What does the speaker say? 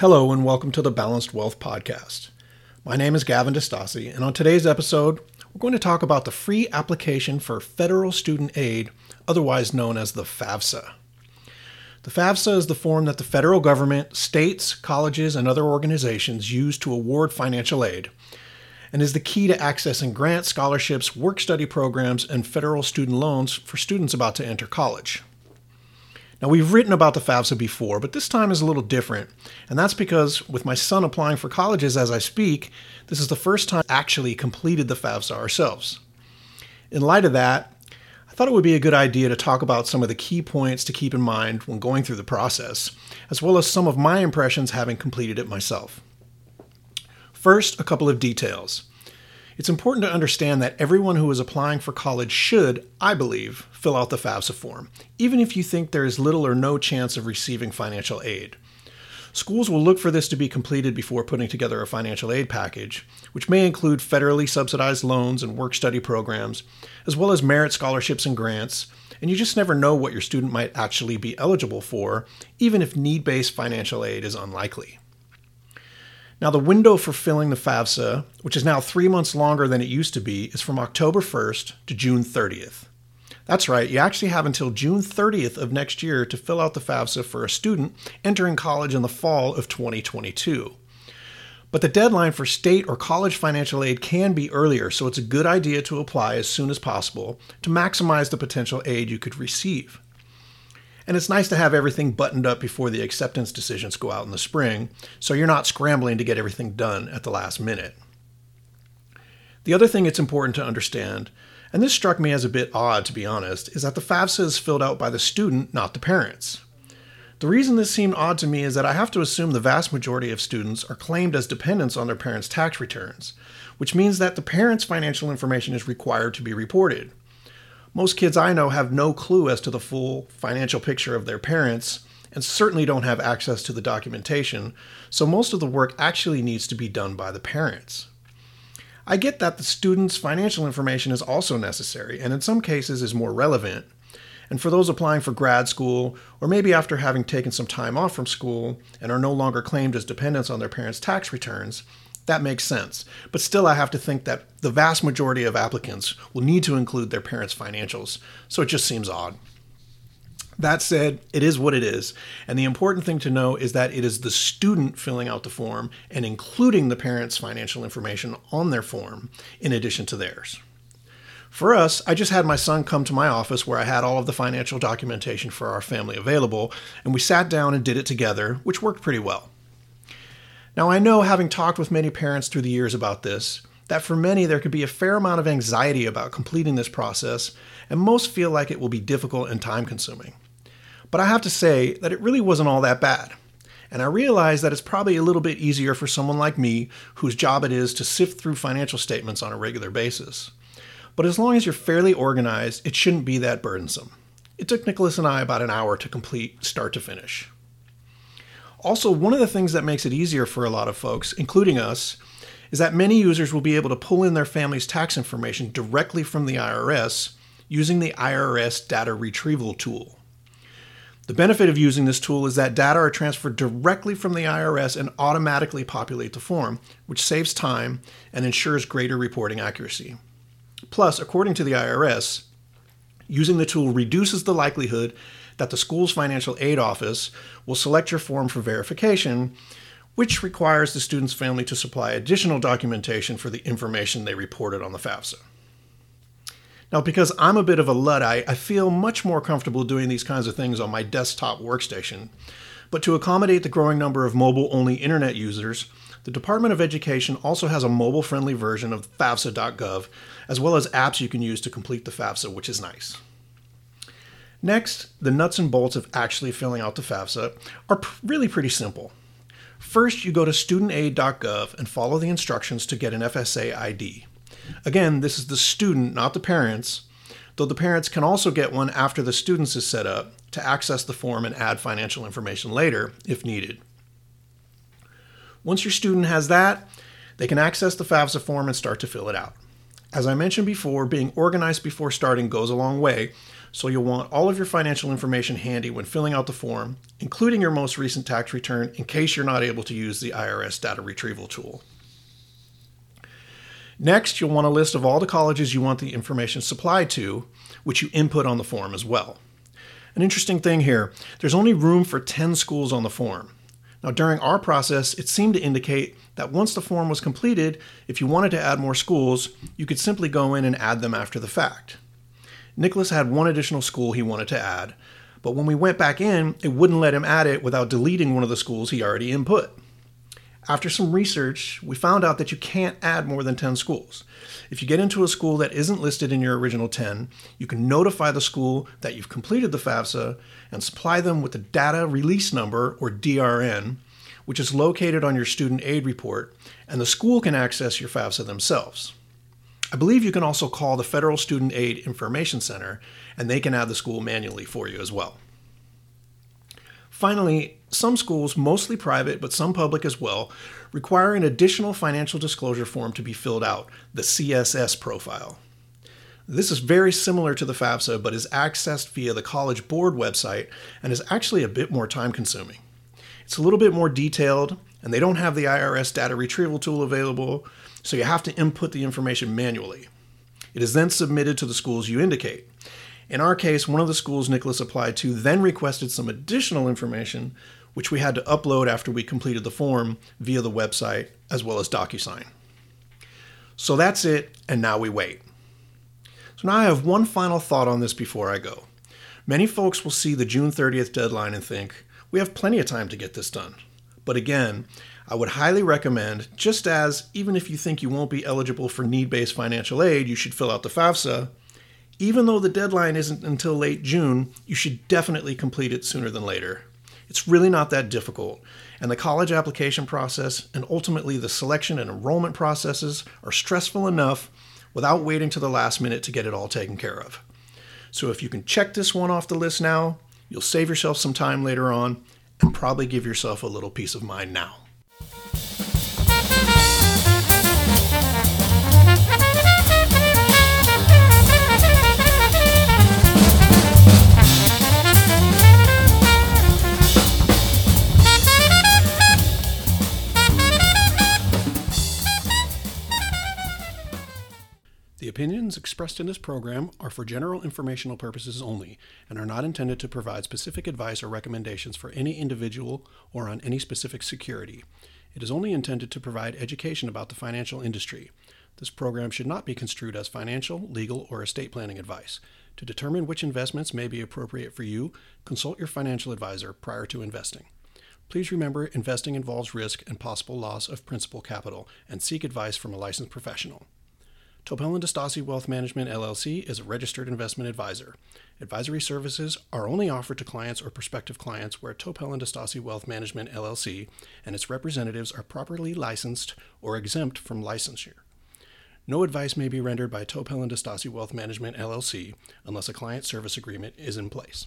Hello, and welcome to the Balanced Wealth Podcast. My name is Gavin DeStassi, and on today's episode, we're going to talk about the free application for federal student aid, otherwise known as the FAFSA. The FAFSA is the form that the federal government, states, colleges, and other organizations use to award financial aid, and is the key to accessing grants, scholarships, work study programs, and federal student loans for students about to enter college. Now, we've written about the FAFSA before, but this time is a little different. And that's because with my son applying for colleges as I speak, this is the first time actually completed the FAFSA ourselves. In light of that, I thought it would be a good idea to talk about some of the key points to keep in mind when going through the process, as well as some of my impressions having completed it myself. First, a couple of details. It's important to understand that everyone who is applying for college should, I believe, fill out the FAFSA form, even if you think there is little or no chance of receiving financial aid. Schools will look for this to be completed before putting together a financial aid package, which may include federally subsidized loans and work study programs, as well as merit scholarships and grants, and you just never know what your student might actually be eligible for, even if need based financial aid is unlikely. Now, the window for filling the FAFSA, which is now three months longer than it used to be, is from October 1st to June 30th. That's right, you actually have until June 30th of next year to fill out the FAFSA for a student entering college in the fall of 2022. But the deadline for state or college financial aid can be earlier, so it's a good idea to apply as soon as possible to maximize the potential aid you could receive. And it's nice to have everything buttoned up before the acceptance decisions go out in the spring, so you're not scrambling to get everything done at the last minute. The other thing it's important to understand, and this struck me as a bit odd to be honest, is that the FAFSA is filled out by the student, not the parents. The reason this seemed odd to me is that I have to assume the vast majority of students are claimed as dependents on their parents' tax returns, which means that the parents' financial information is required to be reported. Most kids I know have no clue as to the full financial picture of their parents and certainly don't have access to the documentation, so most of the work actually needs to be done by the parents. I get that the student's financial information is also necessary and in some cases is more relevant. And for those applying for grad school, or maybe after having taken some time off from school and are no longer claimed as dependents on their parents' tax returns, that makes sense. But still, I have to think that the vast majority of applicants will need to include their parents' financials, so it just seems odd. That said, it is what it is, and the important thing to know is that it is the student filling out the form and including the parents' financial information on their form in addition to theirs. For us, I just had my son come to my office where I had all of the financial documentation for our family available, and we sat down and did it together, which worked pretty well. Now, I know, having talked with many parents through the years about this, that for many there could be a fair amount of anxiety about completing this process, and most feel like it will be difficult and time consuming. But I have to say that it really wasn't all that bad. And I realize that it's probably a little bit easier for someone like me, whose job it is to sift through financial statements on a regular basis. But as long as you're fairly organized, it shouldn't be that burdensome. It took Nicholas and I about an hour to complete start to finish. Also, one of the things that makes it easier for a lot of folks, including us, is that many users will be able to pull in their family's tax information directly from the IRS using the IRS data retrieval tool. The benefit of using this tool is that data are transferred directly from the IRS and automatically populate the form, which saves time and ensures greater reporting accuracy. Plus, according to the IRS, using the tool reduces the likelihood that the school's financial aid office will select your form for verification, which requires the student's family to supply additional documentation for the information they reported on the FAFSA. Now, because I'm a bit of a Luddite, I feel much more comfortable doing these kinds of things on my desktop workstation. But to accommodate the growing number of mobile only internet users, the Department of Education also has a mobile friendly version of FAFSA.gov, as well as apps you can use to complete the FAFSA, which is nice. Next, the nuts and bolts of actually filling out the FAFSA are really pretty simple. First, you go to studentaid.gov and follow the instructions to get an FSA ID. Again, this is the student, not the parents, though the parents can also get one after the students is set up to access the form and add financial information later if needed. Once your student has that, they can access the FAFSA form and start to fill it out. As I mentioned before, being organized before starting goes a long way, So you'll want all of your financial information handy when filling out the form, including your most recent tax return in case you're not able to use the IRS data retrieval tool. Next, you'll want a list of all the colleges you want the information supplied to, which you input on the form as well. An interesting thing here there's only room for 10 schools on the form. Now, during our process, it seemed to indicate that once the form was completed, if you wanted to add more schools, you could simply go in and add them after the fact. Nicholas had one additional school he wanted to add, but when we went back in, it wouldn't let him add it without deleting one of the schools he already input. After some research, we found out that you can't add more than 10 schools. If you get into a school that isn't listed in your original 10, you can notify the school that you've completed the FAFSA and supply them with the data release number, or DRN, which is located on your student aid report, and the school can access your FAFSA themselves. I believe you can also call the Federal Student Aid Information Center, and they can add the school manually for you as well. Finally, some schools, mostly private but some public as well, require an additional financial disclosure form to be filled out, the CSS profile. This is very similar to the FAFSA but is accessed via the College Board website and is actually a bit more time consuming. It's a little bit more detailed, and they don't have the IRS data retrieval tool available, so you have to input the information manually. It is then submitted to the schools you indicate. In our case, one of the schools Nicholas applied to then requested some additional information, which we had to upload after we completed the form via the website as well as DocuSign. So that's it, and now we wait. So now I have one final thought on this before I go. Many folks will see the June 30th deadline and think, we have plenty of time to get this done. But again, I would highly recommend, just as even if you think you won't be eligible for need based financial aid, you should fill out the FAFSA, even though the deadline isn't until late June, you should definitely complete it sooner than later. It's really not that difficult, and the college application process and ultimately the selection and enrollment processes are stressful enough without waiting to the last minute to get it all taken care of. So if you can check this one off the list now, you'll save yourself some time later on and probably give yourself a little peace of mind now. Expressed in this program are for general informational purposes only and are not intended to provide specific advice or recommendations for any individual or on any specific security. It is only intended to provide education about the financial industry. This program should not be construed as financial, legal, or estate planning advice. To determine which investments may be appropriate for you, consult your financial advisor prior to investing. Please remember investing involves risk and possible loss of principal capital, and seek advice from a licensed professional. Topel and DeStassi Wealth Management LLC is a registered investment advisor. Advisory services are only offered to clients or prospective clients where Topel and DeStassi Wealth Management LLC and its representatives are properly licensed or exempt from licensure. No advice may be rendered by Topel and DeStassi Wealth Management LLC unless a client service agreement is in place.